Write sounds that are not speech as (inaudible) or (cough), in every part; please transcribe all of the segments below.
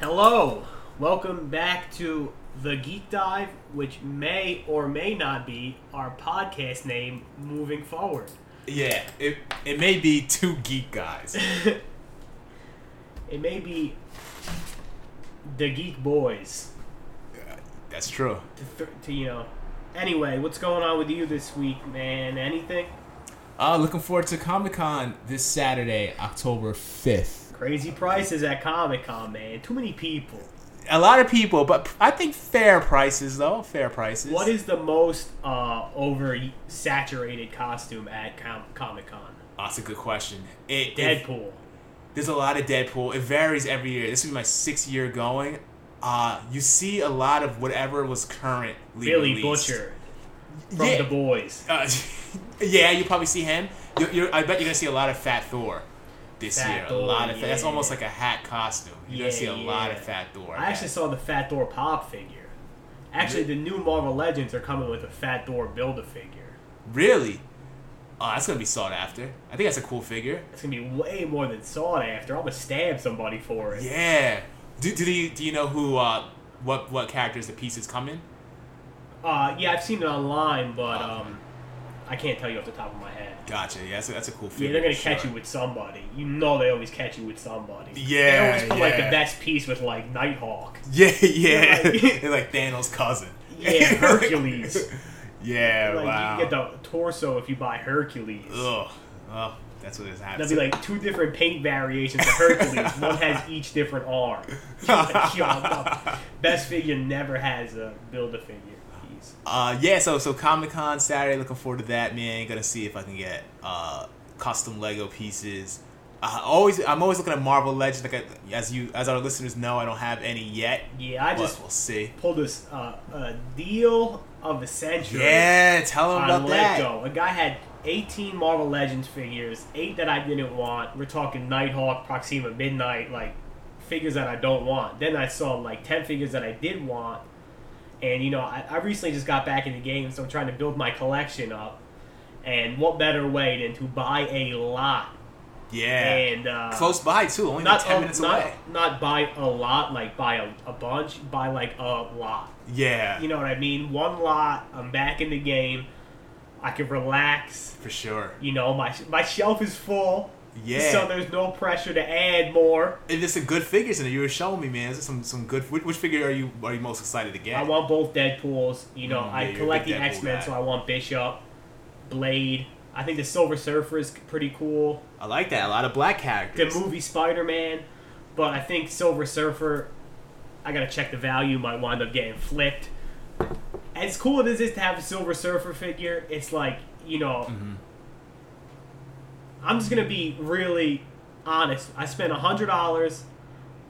Hello, welcome back to the Geek Dive, which may or may not be our podcast name moving forward. Yeah, it it may be two geek guys. (laughs) It may be the Geek Boys. That's true. To, th- to you know. Anyway, what's going on with you this week, man? Anything? Uh, looking forward to Comic Con this Saturday, October fifth. Crazy prices at Comic Con, man. Too many people. A lot of people, but I think fair prices though. Fair prices. What is the most uh, over saturated costume at Com- Comic Con? That's a good question. It, it- Deadpool. there's a lot of Deadpool. It varies every year. This be my sixth year going. Uh, you see a lot of whatever was currently Billy released. Butcher from Yeah. The Boys. Uh, (laughs) yeah, you probably see him. You're, you're, I bet you're gonna see a lot of Fat Thor this Fat year. Thor, a lot of That's yeah. almost like a hat costume. You're gonna see a lot of. Fat Thor. I actually saw the Fat Thor pop figure. Actually, the new Marvel Legends are coming with a Fat Thor build a figure. Really? Oh, that's gonna be sought after. I think that's a cool figure. It's gonna be way more than sought after. I'm gonna stab somebody for it. Yeah. Do, do you do you know who uh what what characters the pieces come in? Uh, yeah, I've seen it online, but Oh. um, I can't tell you off the top of my head. Gotcha. Yeah, that's a, that's a cool figure. Yeah, they're gonna catch sure. you with somebody. You know they always catch you with somebody. Yeah, They always put like the best piece with like Nighthawk. Yeah, (laughs) yeah. They're like- (laughs) (laughs) They're like Thanos' cousin. Yeah, Hercules. yeah. like wow. you can get the torso if you buy Hercules. Ugh. Oh, that's what is happening. That'd be like two different paint variations of Hercules. One has each different arm. Like, yo, no. Best figure never has a build a figure. Uh, yeah, so so Comic Con Saturday, looking forward to that, man. Gonna see if I can get uh, custom Lego pieces. I always, I'm always looking at Marvel Legends. Like I, as you, as our listeners know, I don't have any yet. Yeah, I just we'll see. pulled this uh, a deal of the century. Yeah, tell them on about that. Lego. A guy had 18 Marvel Legends figures, eight that I didn't want. We're talking Nighthawk, Proxima Midnight, like figures that I don't want. Then I saw like 10 figures that I did want. And you know, I, I recently just got back in the game, so I'm trying to build my collection up. And what better way than to buy a lot Yeah, and uh, close by too. Only not like ten a- minutes not, away. Not buy a lot, like buy a, a bunch, buy like a lot. Yeah, You know what I mean? One lot. I'm back in the game. I can relax. for sure. You know, my my shelf is full. Yeah, So there's no pressure to add more. and there's some good figures in it. You were showing me, man. There's some some good. Which, which figure are you are you most excited to get? I want both Deadpools. You know, Mm, yeah, I collect the X Men, so I want Bishop, Blade. I think the Silver Surfer is pretty cool. I like that. A lot of black characters. The movie Spider Man, but I think Silver Surfer. I gotta check the value. Might wind up getting flipped. As cool as it is to have a Silver Surfer figure, it's like you know. Mm-hmm. I'm just gonna be really honest. I spent hundred dollars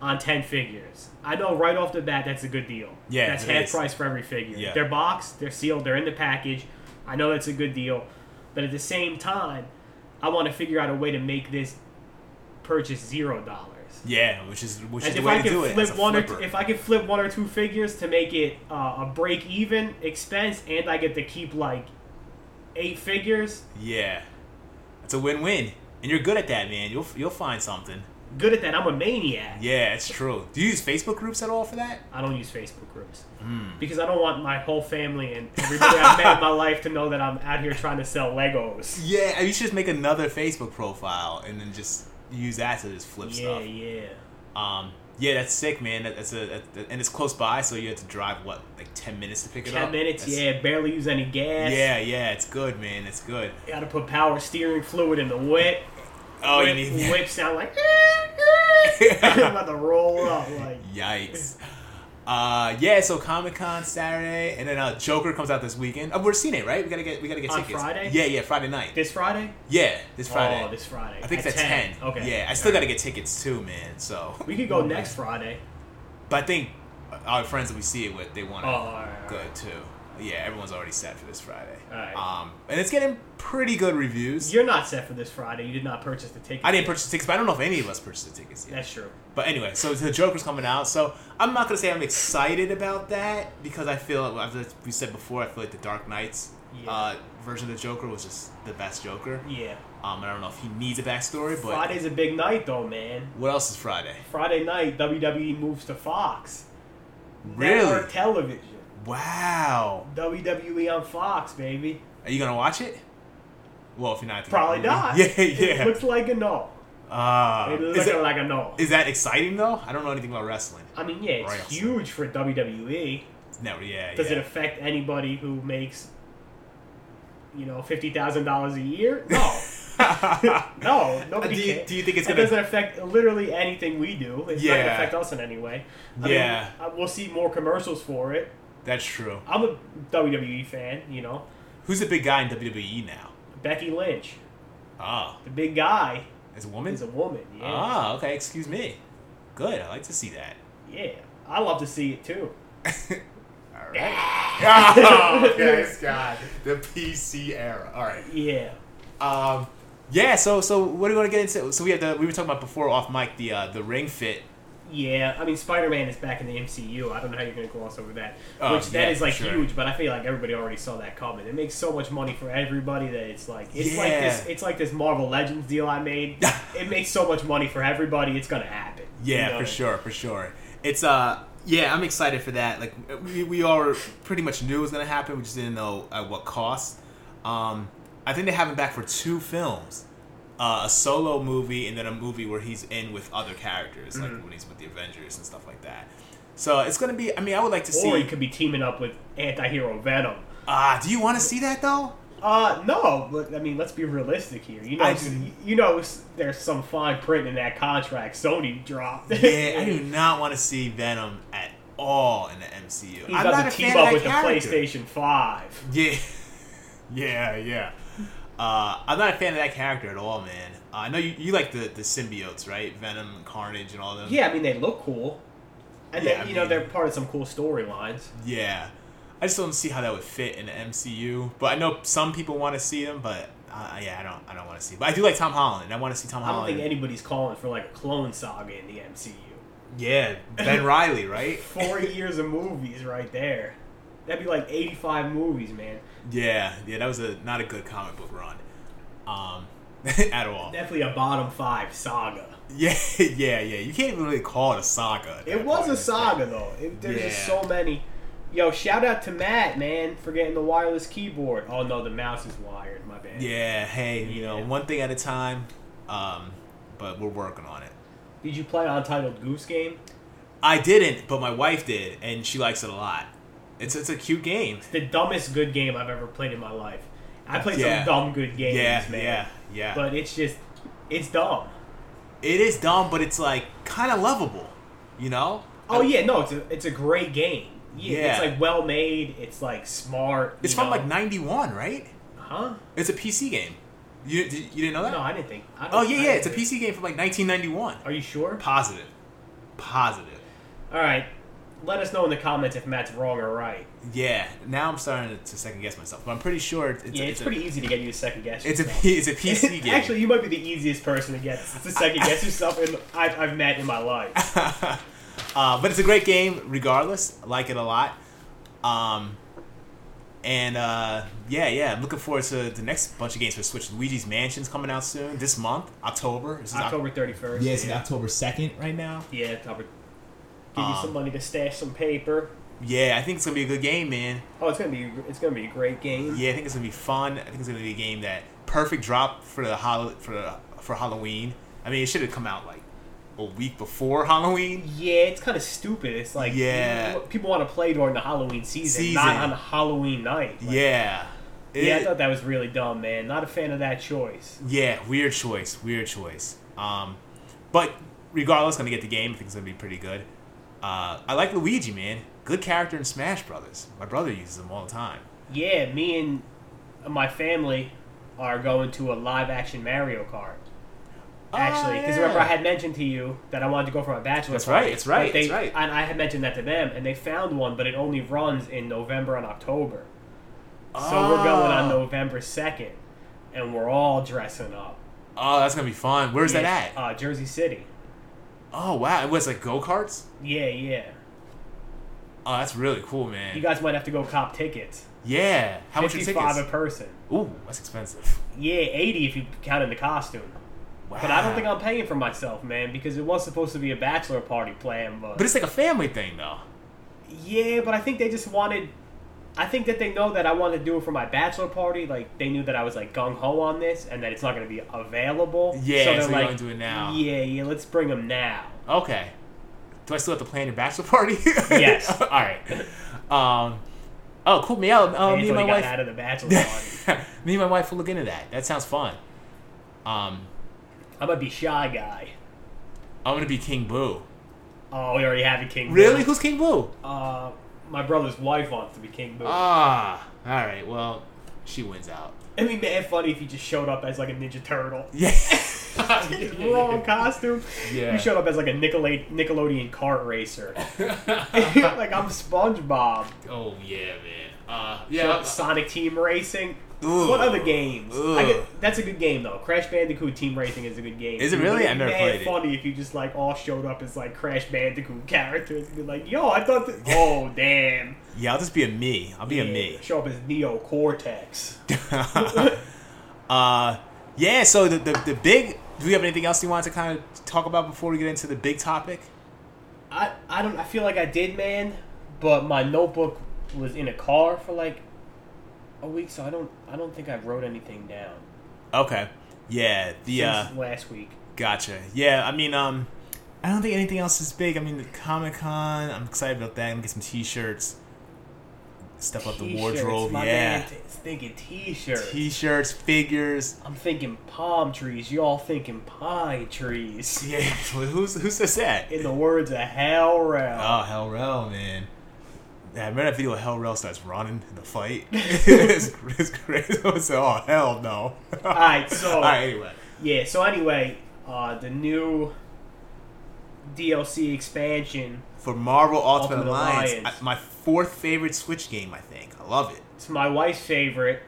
on ten figures. I know right off the bat that's a good deal. Yeah, that's half is. price for every figure. Yeah. They're boxed, they're sealed, they're in the package. I know that's a good deal, but at the same time, I want to figure out a way to make this purchase zero dollars. Yeah, which is which And is the if way I to can do it. flip as one or two, if I can flip one or two figures to make it uh, a break even expense, and I get to keep like eight figures, Yeah, it's a win-win, and you're good at that, man. You'll you'll find something. good at that. I'm a maniac. Yeah, it's true. Do you use Facebook groups at all for that? I don't use Facebook groups Hmm. because I don't want my whole family and everybody I've met in my life to know that I'm out here trying to sell Legos. Yeah, you should just make another Facebook profile and then just use that to just flip Yeah, stuff. Yeah, yeah. Um, yeah, that's sick, man. That, that's a that, and it's close by, so you have to drive what like ten minutes to pick it up. Ten minutes, That's- yeah. Barely use any gas. Yeah, yeah, it's good, man. It's good. You got to put power steering fluid in the whip. Oh, whip, you need (laughs) whip sound like. (laughs) I'm about to roll up like. Yikes. Uh, yeah, so Comic Con Saturday, and then uh, Joker comes out this weekend. Oh, we're seeing it, right? We gotta get we gotta get On tickets. Friday? Yeah, yeah, Friday night. This Friday? Yeah, this Friday. Oh, this Friday. I think it's at 10. Okay. Yeah, I still got to get tickets too, man. So, We could go next Friday. but I think our friends that we see it with, they want Oh, to all right, go right. too. Yeah, everyone's already set for this Friday. Alright. Um, and it's getting pretty good reviews. You're not set for this Friday. You did not purchase the ticket. I didn't purchase tickets, but I don't know if any of us purchased the tickets yet. That's true. But anyway, so the Joker's coming out. So I'm not gonna say I'm excited about that because I feel, as we said before, I feel like the Dark Knights Yeah. uh, version of the Joker was just the best Joker. Yeah. Um, I don't know if he needs a backstory, but Friday's a big night though, man. what else is Friday? Friday night, WWE moves to Fox. Really? Network television. Wow. WWE on Fox, baby. Are you gonna watch it? Well, if you're not, Probably not. (laughs) Yeah, It yeah. looks like a no. Uh, It is, looks it- like a no. is that exciting though? I don't know anything about wrestling. I mean, yeah, it's Right. huge for WWE. No, yeah, Does yeah. it affect anybody who makes, you know, fifty thousand dollars a year? No, (laughs) no, nobody. do, you, do you think it's it gonna? doesn't affect literally anything we do. It's not gonna affect us in any way. I Yeah. mean, uh, we'll see more commercials for it. That's true. I'm a WWE fan, you know. Who's the big guy in WWE now? Becky Lynch, Oh, the big guy, as a woman. is a woman. Yeah, Ah, okay. Excuse me. Good. I like to see that. yeah. I love to see it too. (laughs) All right. (laughs) oh, (laughs) okay, God. The PC era. All right. Yeah. Um, yeah. So, so what do we want to get into? So we had the we were talking about before off mic the uh, the ring fit. Yeah, I mean, Spider Man is back in the MCU. I don't know how you're going to gloss over that. Oh, Which that yeah, is like sure. huge, but I feel like everybody already saw that coming. It makes so much money for everybody that it's like it's like this. It's like this Marvel Legends deal I made. (laughs) it makes so much money for everybody. It's going to happen. Yeah, You know for sure, for sure. It's uh, yeah, I'm excited for that. Like we we all pretty much knew it was gonna happen. We just didn't know at what cost. Um, I think they have him back for two films. Uh, a solo movie and then a movie where he's in with other characters, like Mhm. when he's with the Avengers and stuff like that. So it's gonna be. I mean, I would like to see. Or he could be teaming up with anti-hero Venom. Ah, do you want to see that though? Uh, no, but I mean, let's be realistic here. You know, do- you know, there's some fine print in that contract Sony dropped. Yeah, I (laughs) do not want to see Venom at all in the MCU. He's I'm about not to a team up with the. PlayStation Five. Yeah, (laughs) yeah, yeah. Uh, I'm not a fan of that character at all, man. Uh, I know you, you like the, the symbiotes, right? Venom, Carnage, and all them. Yeah, I mean, they look cool, and Yeah, then, I you know they're part of some cool storylines. Yeah. I just don't see how that would fit in the MCU. But I know some people want to see them, but uh, yeah, I don't. I don't want to see. But I do like Tom Holland. I want to see Tom Holland. I don't think anybody's calling for like a clone saga in the MCU. yeah, Ben Riley, right? (laughs) Four years of movies right there. That'd be like 85 movies, man. Yeah, yeah. That was a not a good comic book run, um, (laughs) at all. Definitely a bottom five saga. Yeah, (laughs) yeah, yeah. You can't even really call it a saga. It was a saga though. It, there's just so many. Yo, shout out to Matt, man, for getting the wireless keyboard. Oh no, the mouse is wired. My bad. Yeah, hey, you know, Yeah. one thing at a time. Um, but we're working on it. Did you play Untitled Goose Game? I didn't, but my wife did, and she likes it a lot. It's it's a cute game. It's the dumbest good game I've ever played in my life. I played Yeah. some dumb good games, yeah, man. yeah, yeah. But it's just, it's dumb. it is dumb, but it's like kind of lovable, you know? Oh yeah, no, it's a it's a great game. Yeah, Yeah. it's like well made. It's like smart. It's from know. like '91, right? huh? It's a PC game. You you didn't know that? No, I didn't think. I oh yeah, I yeah. It's a PC game from like 1991. Are you sure? Positive, positive. All right. Let us know in the comments if Matt's wrong or right. Yeah. Now I'm starting to second guess myself, but I'm pretty sure it's, yeah, it's, a, pretty easy to get you to second guess. It's a yourself. P- it's a PC (laughs) game. Actually, you might be the easiest person to get to second guess yourself in, I've, I've met in my life. (laughs) uh, but it's a great game, regardless. I like it a lot. Um, and uh, yeah, yeah, I'm looking forward to the next bunch of games for Switch. Luigi's Mansion's coming out soon this month, October. This is October 31st. yeah, it's October second right now. Yeah, October. Give you Um, some money to stash some paper. Yeah, I think it's gonna be a good game, man. Oh, it's gonna be it's gonna be a great game. Yeah, I think it's gonna be fun. I think it's gonna be a game that perfect drop for the hol- for the, for Halloween. I mean, it should have come out like a week before (laughs) Halloween. Yeah, it's kind of stupid. It's like Yeah. people, people want to play during the Halloween season, Season. not on Halloween night. Like, yeah. yeah, I thought that was really dumb, man. Not a fan of that choice. Yeah, weird choice, weird choice. Um, but regardless, gonna get the game. I think it's gonna be pretty good. Uh, I like Luigi, man. Good character in Smash Brothers. My brother uses him all the time. Yeah, me and my family are going to a live action Mario Kart. Actually, because Oh, remember. I had mentioned to you that I wanted to go for my bachelor That's party. right, that's right, They, that's right. And I had mentioned that to them, and they found one, but it only runs in November and October. So we're going on Oh. November second, and we're all dressing up. Oh, that's gonna be fun. Where's Yeah, that at? Uh, Jersey City. Oh wow, it was like go karts. Yeah, yeah. Oh, that's really cool, man. You guys might have to go cop tickets. yeah. How much are Fifty-five tickets? a person. Ooh, that's expensive. Yeah, eighty if you count in the costume. Wow. But I don't think I'm paying for myself, man, because it was supposed to be a bachelor party plan. But, But it's like a family thing, though. yeah, but I think they just wanted. I think that they know that I want to do it for my bachelor party. Like they knew that I was like gung ho on this, and that it's not going to be available. Yeah, so they're so like, do it now. Yeah, yeah, let's bring them now. Okay. Do I still have to plan your bachelor party? (laughs) Yes. All right. Um. Oh, cool. Me, uh, Until me and my wife. out of the bachelor (laughs) party. me and my wife will look into that. That sounds fun. Um, I'm gonna be shy guy. I'm gonna be King Boo. Oh, we already have a king. Boo. Really? Boo. Who's King Boo? Uh, my brother's wife wants to be king boo. Ah. All right. Well, she wins out. It'd be mad funny if he just showed up as like a Ninja Turtle. (laughs) Yeah. (laughs) Wrong costume. Yeah. You showed up as like a Nickelade- Nickelodeon kart racer. (laughs) like I'm SpongeBob. oh yeah, man. Uh, yeah. Sonic Team Racing. What other games? Get, that's a good game though. Crash Bandicoot Team Racing is a good game. Is it really? I've never mad played it. funny if you just like all showed up as like Crash Bandicoot (laughs) characters and be like, "Yo, I thought that." (laughs) Oh, damn. Yeah, I'll just be a me. I'll be a me. Show up as Neo Cortex. (laughs) uh, yeah. So the, the the big. Do we have anything else you want to kind of talk about before we get into the big topic? I I don't. I feel like I did, man. But my notebook was in a car for like a week, so I don't. I don't think I wrote anything down Okay. Yeah. The uh, last week. gotcha. Yeah. I mean, um, I don't think anything else is big. I mean, the Comic Con. I'm excited about that. I'm gonna get some T-shirts. Step up the wardrobe. My yeah. man t- thinking T-shirts. T-shirts, figures. I'm thinking palm trees. Y'all thinking pine trees. Yeah. (laughs) Who's who says that? In the words of Hell Rell. Oh, Hell Rell, man. Yeah, I remember that video of Hell Rell starts running in the fight. (laughs) it's, it's crazy. (laughs) I oh, hell no. (laughs) Alright, so- Alright, anyway. Yeah. So anyway, uh, the new DLC expansion. For Marvel Ultimate, Ultimate Alliance, Alliance. I- my fourth favorite Switch game, I think. I love it. It's my wife's favorite,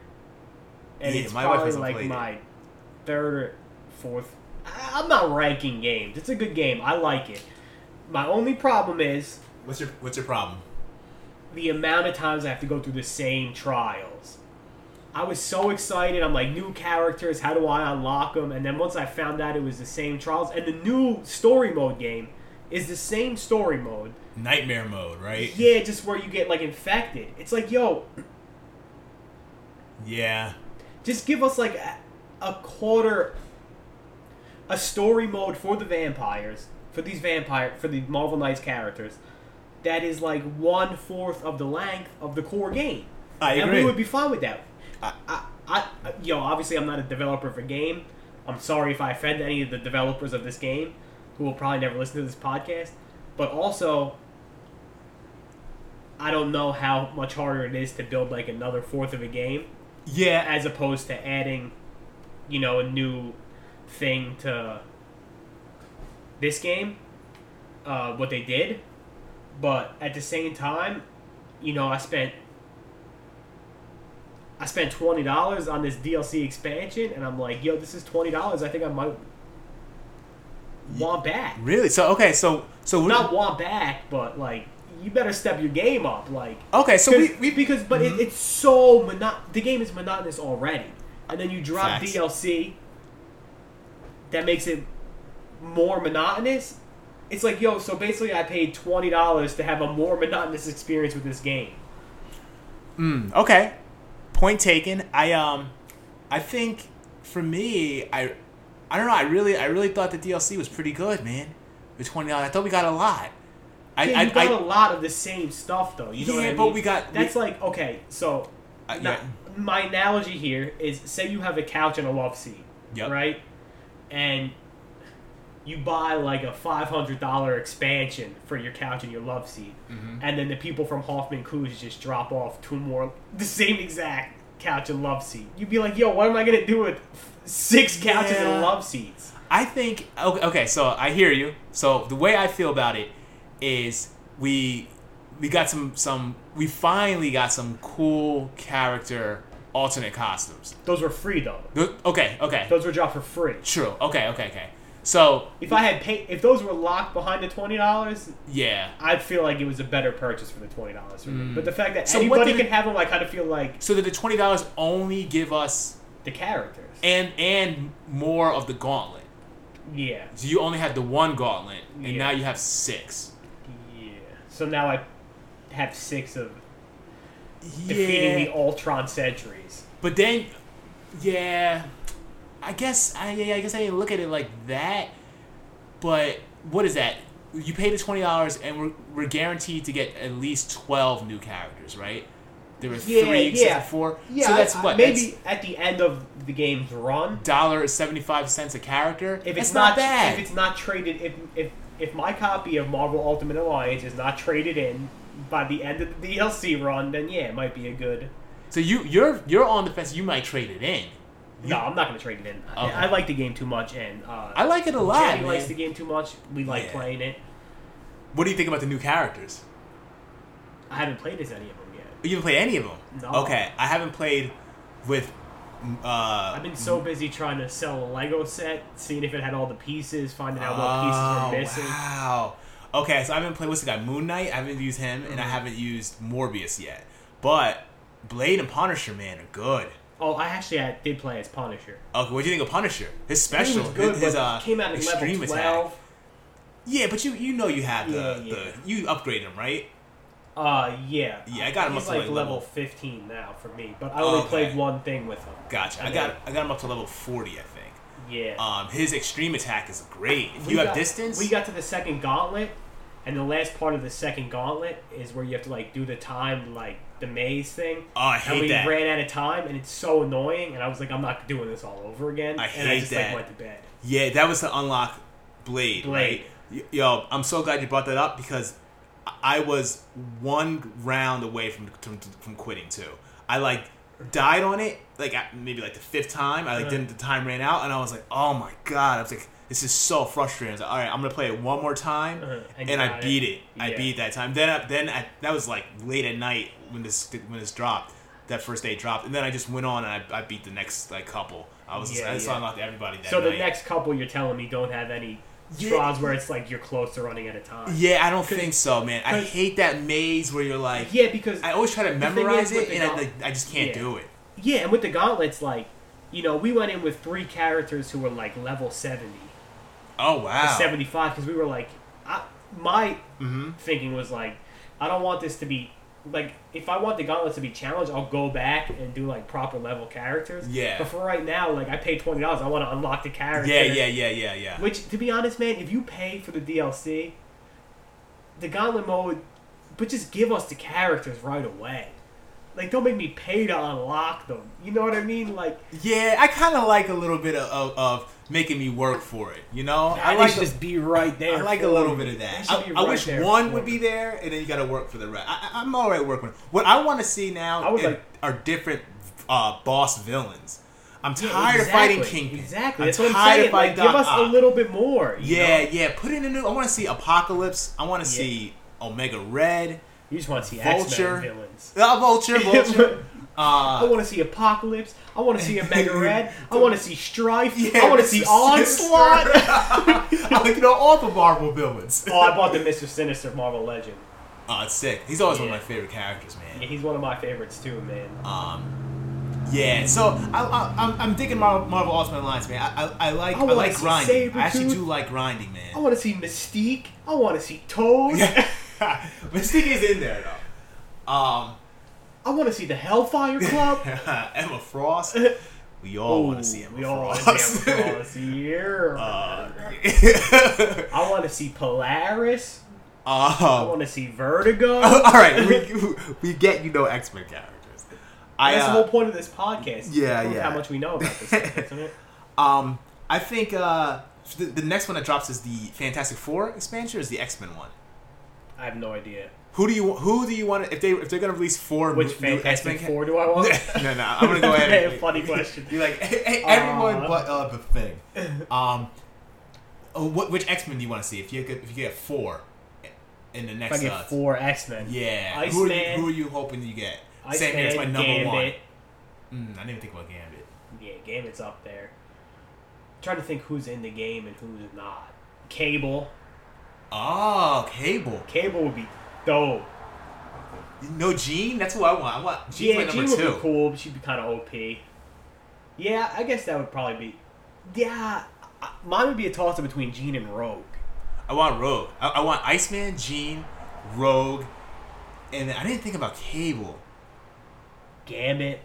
and Yeah, it's my wife probably like played it. my third or fourth. I- I'm not ranking games. It's a good game. I like it. My only problem is What's your What's your problem? The amount of times I have to go through the same trials. I was so excited. I'm like, new characters. How do I unlock them? And then once I found out it was the same trials, and the new story mode game is the same story mode. Nightmare mode, right? Yeah, just where you get like infected. It's like, yo, Yeah. just give us like a, a quarter a story mode for the vampires for these vampire for the marvel knights characters that is like one fourth of the length of the core game I and agree. we would be fine with that I, I, I yo obviously i'm not a developer for game i'm sorry if i offend any of the developers of this game who will probably never listen to this podcast but also i don't know how much harder it is to build like another fourth of a game yeah. as opposed to adding, you know, a new thing to this game. Uh, what they did, but at the same time, you know, I spent I spent twenty dollars on this DLC expansion, and I'm like, yo, this is twenty dollars. I think I might want back. Really? So okay. So so we Not want back, but like. You better step your game up, like okay. So we, we because but Mhm. it, it's so mono- the game is monotonous already, and then you drop Facts. DLC that makes it more monotonous. It's like yo, so basically I paid twenty dollars to have a more monotonous experience with this game. Mm, okay. Point taken. I um, I think for me, I, I don't know. I really, I really thought the DLC was pretty good, man. The twenty dollars. I thought we got a lot. I, Yeah, I, you got I, a lot of the same stuff though. You know Yeah, what I but mean? we got- that's we- like okay. So I- now, my analogy here is say you have a couch and a love seat, Yep. right? And you buy like a five hundred dollar expansion for your couch and your love seat, Mhm. and then the people from Hoffman Cruise just drop off two more the same exact couch and love seat. You'd be like, yo, what am I gonna do with six couches Yeah. and love seats? I think okay, okay. So I hear you. So the way I feel about it is we we got some some we finally got some cool character alternate costumes. Those were free though. Th- Okay, okay. Those were dropped for free. True. Okay, okay, okay. So If I had paid, if those were locked behind the twenty dollars, yeah. I'd feel like it was a better purchase for the twenty dollars for me. But the fact that Mm. So anybody can have them, I kind of feel like So did the twenty dollars only give us the characters. and and more of the gauntlet? yeah, So you only had the one gauntlet, and Yeah. now you have six. yeah. So now I have six of defeating the Ultron Sentries. But then, yeah, I guess I yeah, I guess I didn't look at it like that. But what is that? You pay the twenty dollars, and we're, we're guaranteed to get at least twelve new characters, right? There were Yeah, three, yeah. four. Yeah, so that's I- what maybe at the end of the game's run, dollar seventy five cents a character. if that's it's not, bad. if it's not traded, if if if my copy of Marvel Ultimate Alliance is not traded in by the end of the DLC run, then yeah, it might be a good. so you you're you're on the fence. You might trade it in. No, I'm not going to trade it in. I- Okay. I, like the game too much, and uh, I like it a lot. Jenny likes the game too much. We like Yeah. playing it. What do you think about the new characters? I haven't played as any of them yet. You haven't play any of them. No. Okay, I haven't played with. Uh, I've been so busy trying to sell a Lego set, seeing if it had all the pieces, finding out what Oh, pieces were missing. Wow. Okay, so I haven't played. What's the guy? Moon Knight. I haven't used him, and I Mm-hmm. haven't used Morbius yet. But Blade and Punisher, man, are good. Oh, I actually I did play as Punisher. Okay, what do you think of Punisher? His special, was good, his, his, uh, came out in extreme level attack. 12. Yeah, but you you know you have the, Yeah, yeah. the you upgrade him right. Uh, yeah. Yeah, I got him He's up to, like, like, level level- 15 now for me, but I only Okay. played one thing with him. Gotcha. I And got I got him up to level forty, I think. Yeah. Um, his extreme attack is great. If We you have distance, We got to the second gauntlet, and the last part of the second gauntlet is where you have to like do the time, like the maze thing. oh, I hate and we that. ran out of time, and it's so annoying. And I was like, I'm not doing this all over again. I and I hate just that. like went to bed. Yeah, that was to unlock Blade. Blade. Right? Yo, I'm so glad you brought that up because I was one round away from from, from quitting too. I like died on it like maybe like the fifth time. I like Uh-huh. didn't the time ran out and I was like, oh my god! I was like, this is so frustrating. I was like, all right, I'm gonna play it one more time, Uh-huh. And and, I beat it. it. I Yeah. beat that time. Then I, then I, that was like late at night when this when this dropped. That first day dropped, and then I just went on and I, I beat the next like couple. I was Yeah, I saw yeah. unlocked everybody that So the night. next couple you're telling me don't have any Yeah. straws where it's like you're close to running out of time. Yeah, I don't think so, man. I hate that maze where you're like, Yeah, because I always try to memorize it, and I, like, I just can't Yeah. do it. yeah, and with the gauntlets, like you know, we went in with three characters who were like level seventy. Oh wow. 75 because we were like I, my Mm-hmm. thinking was like i don't want this to be like if i want the gauntlets to be challenged i'll go back and do like proper level characters. Yeah. but for right now like i paid $20 i want to unlock the character Yeah, yeah, yeah, yeah, yeah. which to be honest man if you pay for the dlc the gauntlet mode but just give us the characters right away. Like don't make me pay to unlock them. You know what i mean? Like Yeah, I kind of like a little bit of, of, of making me work for it. You know, I I like a- just be right there I like a little me. bit of that. I, be I wish one would be there, and then you got to work for the rest. I, I'm all right working. What I want to see now I would is- like- are different uh, boss villains. I'm Yeah, tired of fighting Kingpin. Exactly. I'm That's what I'm tired saying. of Like, fighting give Doc us a little bit more. you Yeah, know? yeah. Put in a new. I want to see Apocalypse. I want to Yeah. see Omega Red. You just want to see Vulture. X-Men villains. Uh, Vulture, (laughs) Vulture. I Uh, want to see Apocalypse. I want to see a (laughs) Mega Red. I want to see Strife. Yeah, I want to see Onslaught. (laughs) I like to know all the Marvel villains. (laughs) oh, I bought the Mister Sinister Marvel Legend. Oh, it's sick. He's always one of my favorite characters, man. Yeah, he's one of my favorites too, man. Um, yeah. So I, I, I'm, I'm digging Marvel, Marvel Ultimate Alliance, man. I, I, I like I I, like grinding. I actually do like grinding, man. I want to see Mystique. I want to see Toad. Mystique is in there though. Um, I want to see the Hellfire Club. (laughs) Emma Frost. We all want to see Emma We all want Frost. to see Emma Frost. Yeah. (laughs) Uh, I want to see Polaris. (laughs) I um, want to see Vertigo. all right, we, we get you know X Men characters. I, That's uh, the whole point of this podcast. yeah, yeah. How much we know about this stuff, isn't it? Um, I think uh, the, the next one that drops is the Fantastic Four expansion, or is the X Men one. I have no idea. Who do you who do you want to, if they if they're gonna release four Which Fantastic X-Men Four do I want? (laughs) no, no, I'm gonna go ahead. and- (laughs) Funny question. You're like hey, hey, everyone Uh. but uh, the thing. Um, oh, what which X Men do you want to see? If you get if you get four in the If next, I get uh, four X Men, yeah, who are, you, who are you hoping you get? Iceman, Same here, it's my number Gambit. one. Mm, I didn't even think about Gambit. Yeah, Gambit's up there. trying to think who's in the game and who's not. Cable. Oh, Cable. Cable would be dope. No Jean. That's who I want. I want Jean's yeah, my Jean number would two. be cool. But she'd be kind of OP. Yeah, I guess that would probably be. Yeah, mine would be a toss up between Jean and Rogue. I want Rogue. I, I want Iceman, Jean, Rogue, and I didn't think about Cable. Gambit.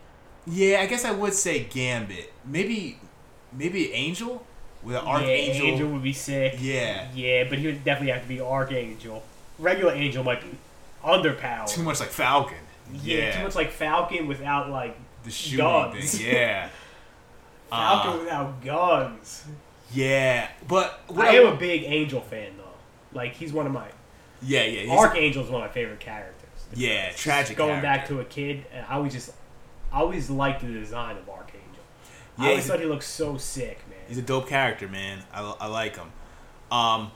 Yeah, I guess I would say Gambit. Maybe, maybe Angel with an Archangel. Yeah, Angel would be sick. Yeah. Yeah, but he would definitely have to be Archangel. Regular Angel might be underpowered. Too much like Falcon. yeah, Yeah, too much like Falcon without like the shooting guns. thing. Yeah. (laughs) Falcon Uh, without guns. yeah, but what I am a big Angel fan though. Like he's one of my yeah, yeah, Archangel's one of my favorite characters. yeah, tragic. Going back to a kid, and I always just, I always liked the design of Archangel. Yeah, I always thought he looked so sick, man. He's a dope character, man. I, I like him. Um,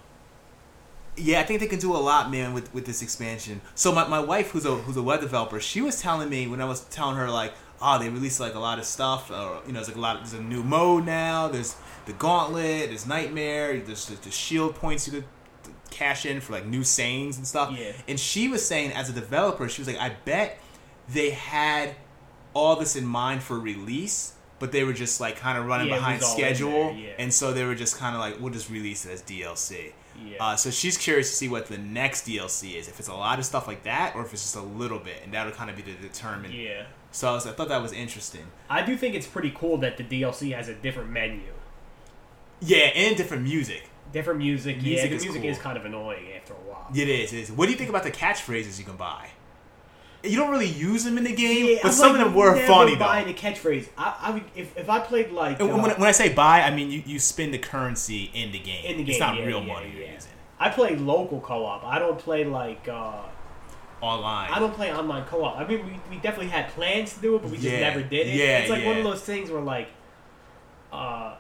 yeah, I think they can do a lot, man, with, with this expansion. So my, my wife, who's a who's a web developer, she was telling me when I was telling her like, oh, they released like a lot of stuff. Or you know, there's like a lot. There's a new mode now. There's the Gauntlet. There's Nightmare. There's the, the shield points you could cash in for like new sayings and stuff. Yeah. And she was saying, as a developer, she was like, I bet they had all this in mind for release, but they were just like kind of running Yeah, behind was all in schedule, yeah. and so they were just kind of like, we'll just release it as DLC. Yeah. Uh, so she's curious to see what the next DLC is, if it's a lot of stuff like that, or if it's just a little bit, and that'll kind of be to determine. yeah. So I, was, I thought that was interesting. I do think it's pretty cool that the DLC has a different menu, Yeah, and different music. different music. Music yeah, the is music cool. is kind of annoying after a while. It is, it is. What do you think about the catchphrases you can buy? You don't really use them in the game, Yeah, but I'm some like of them were never funny though. buying a catchphrase. I, I would, if, if I played like And uh, when, when I say buy, I mean you, you spend the currency in the game. in the game, It's not yeah, real yeah, money you're using. I play local co-op. I don't play like uh, Online. I don't play online co-op. I mean, we, we definitely had plans to do it, but we just never did it. yeah, it's like one of those things where like, uh,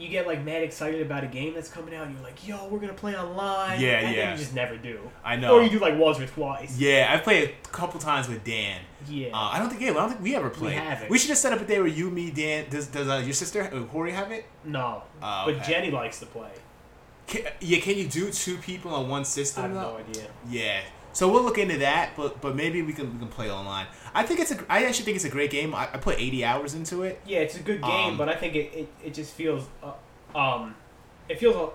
you get like mad excited about a game that's coming out, and you're like, "Yo, we're gonna play online." Yeah, and yeah. You just never do. I know. Or you do like once or twice. Yeah, I've played a couple times with Dan. Yeah. Uh, I don't think yeah, I don't think we ever played. We haven't. We should just set up a day where you, me, Dan. Does does uh, your sister uh, Corey have it? no. Oh, But. Jenny likes to play. Can, yeah, can you do two people on one system? I have though? no idea. Yeah. So we'll look into that, but but maybe we can we can play online. I think it's a I actually think it's a great game. I, I put 80 hours into it. Yeah, it's a good game, Um, but I think it, it, it just feels, uh, um, it feels, uh,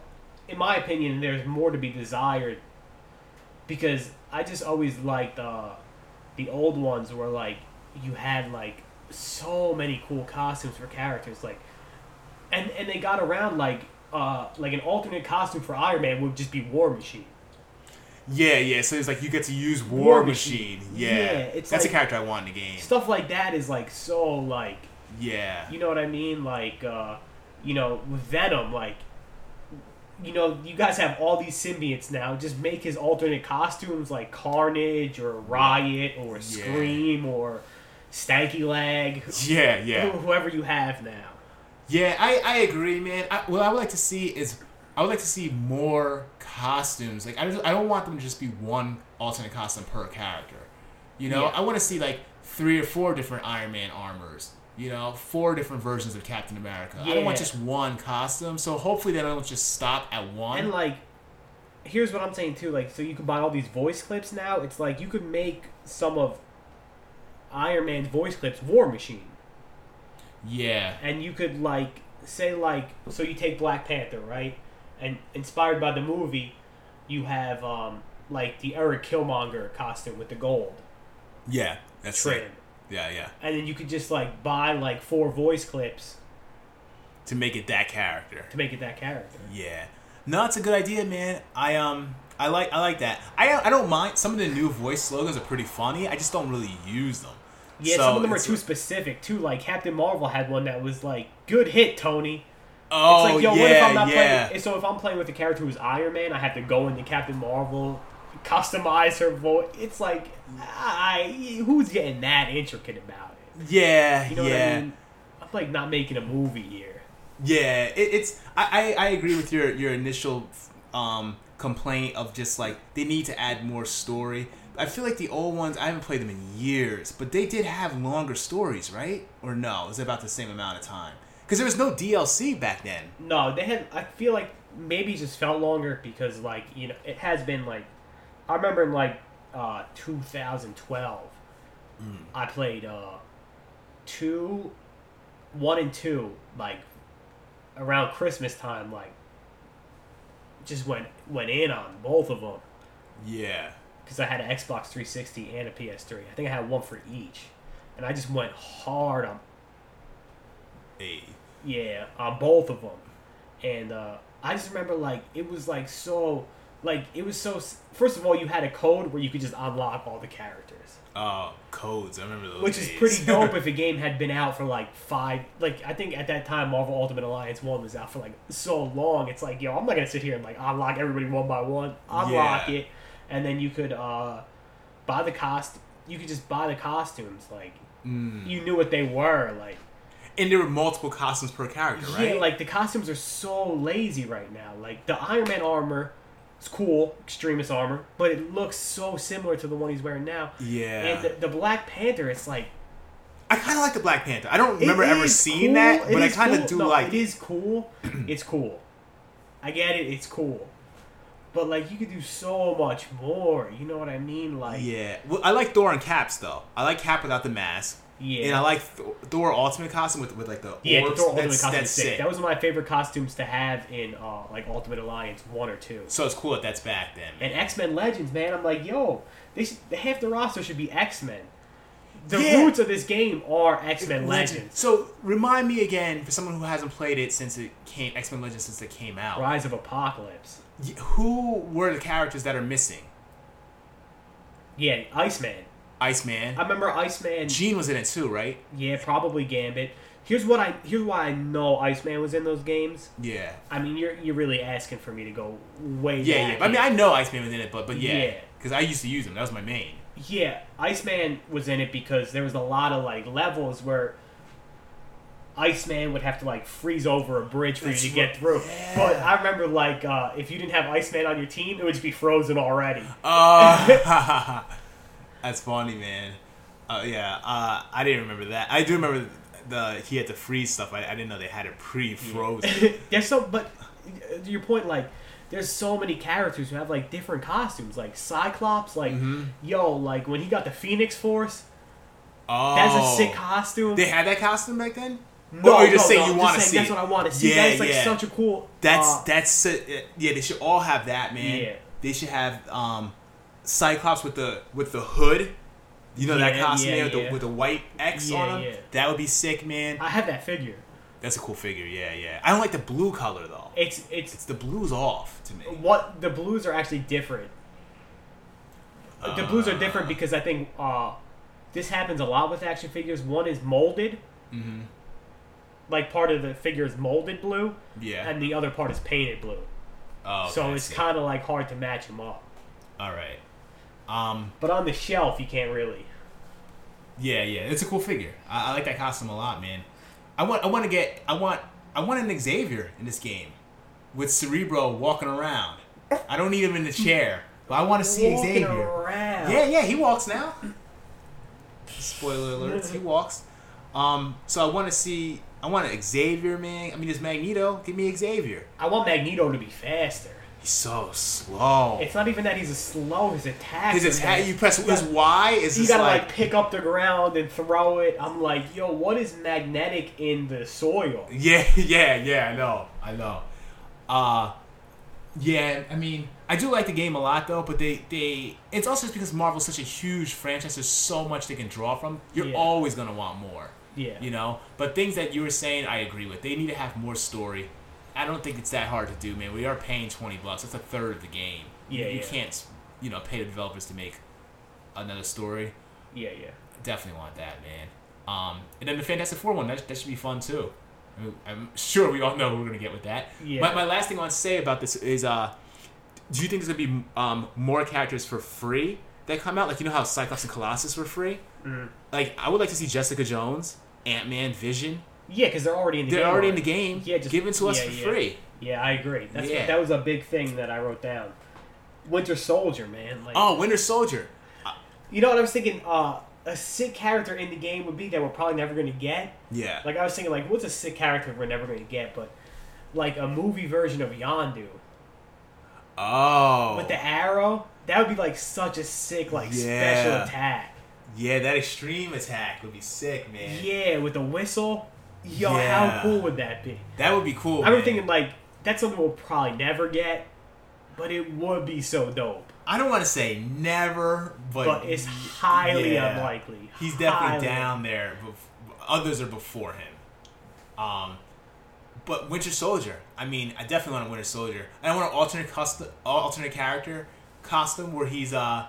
in my opinion, there's more to be desired. Because I just always liked uh, the old ones where like you had like so many cool costumes for characters, like, and and they got around like uh like an alternate costume for Iron Man would just be War Machine. Yeah, yeah. So it's like you get to use War, War Machine. Machine. Yeah, Yeah, it's that's like- a character I want in the game. Stuff like that is like so like Yeah, You know what I mean? Like, uh, you know, with Venom, like, you know, you guys have all these symbiotes now. Just make his alternate costumes like Carnage or Riot or Scream or Stanky Leg, (laughs) yeah, yeah. whoever you have now. Yeah, I, I agree, man. I, what I would like to see is I would like to see more costumes. Like I don't, I don't want them to just be one alternate costume per character. You know, Yeah. I want to see like three or four different Iron Man armors. You know, four different versions of Captain America. I don't want just one costume. So hopefully they don't just stop at one. And like, here's what I'm saying too. Like, so you can buy all these voice clips now. It's like you could make some of Iron Man's voice clips War Machine. yeah, and you could like say like so you take Black Panther right, and inspired by the movie, you have um like the Erik Killmonger costume with the gold yeah, that's trim, it. Yeah, yeah. and then you could just like buy like four voice clips To make it that character. to make it that character. Yeah. No, it's a good idea, man. I um I like I like that. I I don't mind some of the new voice slogans are pretty funny. I just don't really use them. Yeah, So some of them are too specific too. Like Captain Marvel had one that was like "Good hit, Tony." Oh It's like, yo, yeah, what if I'm not yeah. playing? So if I'm playing with a character who's Iron Man, I have to go into Captain Marvel, customize her voice. It's like, I who's getting that intricate about it? Yeah, You know yeah. what I mean? I'm like not making a movie here. Yeah, it, it's I, I I agree with your your initial um complaint of just like they need to add more story. I feel like the old ones I haven't played them in years, but they did have longer stories, right? Or no? It was about the same amount of time. Because there was no DLC back then. No, they had. I feel like maybe it just felt longer because like you know it has been like I remember in like uh, 2012 I played uh, two, one and two like around Christmas time like just went went in on both of them Yeah. because I had an Xbox 360 and a PS3. I think I had one for each, and I just went hard on Hey. Yeah, on both of them, and uh, I just remember like it was like so like it was so. First of all, you had a code where you could just unlock all the characters, Oh, codes. I remember those. which is pretty dope if (laughs) a game had been out for like five. Like I think at that time, Marvel Ultimate Alliance One was out for like so long. It's like yo, I'm not gonna sit here and like unlock everybody one by one. Unlock Yeah. it, and then you could uh, buy the cost. You could just buy the costumes. Like Mm. you knew what they were. Like And there were multiple costumes per character, right? Yeah, like the costumes are so lazy right now. Like the Iron Man armor is cool, Extremis armor, but it looks so similar to the one he's wearing now. yeah. And the, the Black Panther, it's like I kind of like the Black Panther. I don't remember ever seeing cool, that, but I kind of cool. do No, like it. is cool. (clears throat) it's cool. I get it. It's cool. But like you could do so much more. You know what I mean? Like Yeah. Well, I like Thor and Caps though. I like Cap without the mask. Yeah. And I like Thor Ultimate costume with, with like the yeah, the. Thor Ultimate that's, costume that's sick. sick. That was one of my favorite costumes to have in uh, like Ultimate Alliance one or two. so it's cool that that's back then. And X Men Legends, man, I'm like, yo, they should, half the roster should be X Men. The Yeah. roots of this game are X Men Legends. So remind me again for someone who hasn't played it since it came X Men Legends since it came out. Rise of Apocalypse. Who were the characters that are missing? Yeah, Iceman. Iceman. I remember Iceman. Jean was in it too, right? Yeah, probably Gambit. Here's what I here's why I know Iceman was in those games. Yeah. I mean, you're you're really asking for me to go way Yeah, yeah. I mean, I know Iceman was in it, but but yeah, Yeah. because I used to use him. That was my main. Yeah, Iceman was in it because there was a lot of like levels where Iceman would have to like freeze over a bridge for That's you to get through. Yeah. But I remember like uh, if you didn't have Iceman on your team, it would just be frozen already. Uh, (laughs) (laughs) that's funny, man. Uh, yeah, uh, I didn't remember that. I do remember the he had to freeze stuff. I, I didn't know they had it pre-frozen. (laughs) there's so, but uh, your point, like there's so many characters who have like different costumes. Like Cyclops, like Mhm. yo, like when he got the Phoenix Force, Oh, that's a sick costume. They had that costume back then. no, or you just no, saying no, you I'm want to see. That's what I want to see. Yeah, that is like yeah. such a cool. That's uh, that's uh, yeah. They should all have that, man. Yeah. They should have um, Cyclops with the with the hood. You know that costume yeah, with, yeah. the, with the white X Yeah, on him. yeah. That would be sick, man. I have that figure. That's a cool figure. Yeah, yeah. I don't like the blue color though. It's it's It's the blues off to me. what the blues are actually different. the blues are different because I think uh, this happens a lot with action figures. One is molded, Mm-hmm. like part of the figure is molded blue, Yeah. and the other part is painted blue. oh, so it's kind of like hard to match them up. all right. Um. But on the shelf, you can't really. Yeah, yeah. It's a cool figure. I, I like that costume a lot, man. I want. I want to get. I want. I want an Xavier in this game, with Cerebro walking around. I don't need him in the chair, but I want to see Walking Xavier. around. Yeah, yeah, he walks now. Spoiler alerts, he walks. Um, so I want to see. I want an Xavier, man. I mean, there's Magneto. Give me Xavier. I want Magneto to be faster. He's so slow. It's not even that he's a slow. His attack. His is attack. You press his Y. Is You gotta like, like, pick up the ground and throw it. I'm like, yo, what is magnetic in the soil? (laughs) Yeah, yeah, yeah. I know. I know. Uh yeah. I mean, I do like the game a lot though, but they they it's also just because Marvel's such a huge franchise. There's so much they can draw from. You're Yeah. always gonna want more. Yeah. You know. But things that you were saying, I agree with. They need to have more story. I don't think it's that hard to do, man. We are paying twenty bucks. That's a third of the game. Yeah, You yeah. can't, you know, pay the developers to make another story. Yeah, yeah. Definitely want that, man. Um, and then the Fantastic Four one, that, that should be fun too. I mean, I'm sure we all know what we're gonna get with that. Yeah. My, my last thing I want to say about this is, uh, do you think there's gonna be um, more characters for free that come out? Like you know how Cyclops and Colossus were free. Mhm. Like I would like to see Jessica Jones, Ant Man, Vision. Yeah, because they're already in the game. They're game. already in the game. Yeah, just- given to us yeah, for yeah. free. Yeah, I agree. That's Yeah. what, that was a big thing that I wrote down. Winter Soldier, man. Like, Oh, Winter Soldier. you know what I was thinking? Uh, a sick character in the game would be that we're probably never going to get. Yeah. Like I was thinking, like what's a sick character we're never going to get? But like a movie version of Yondu oh. with the arrow, that would be like such a sick like special Yeah. attack. yeah, that extreme attack would be sick, man. Yeah, with the whistle. Yo, Yeah. how cool would that be? That would be cool. I was man. thinking like that's something we'll probably never get, but it would be so dope. I don't want to say never, but, But it's highly yeah. unlikely. He's definitely Highly down there. Others are before him. Um, but Winter Soldier. I mean, I definitely want a Winter Soldier. And I want an alternate custom, alternate character costume where he's uh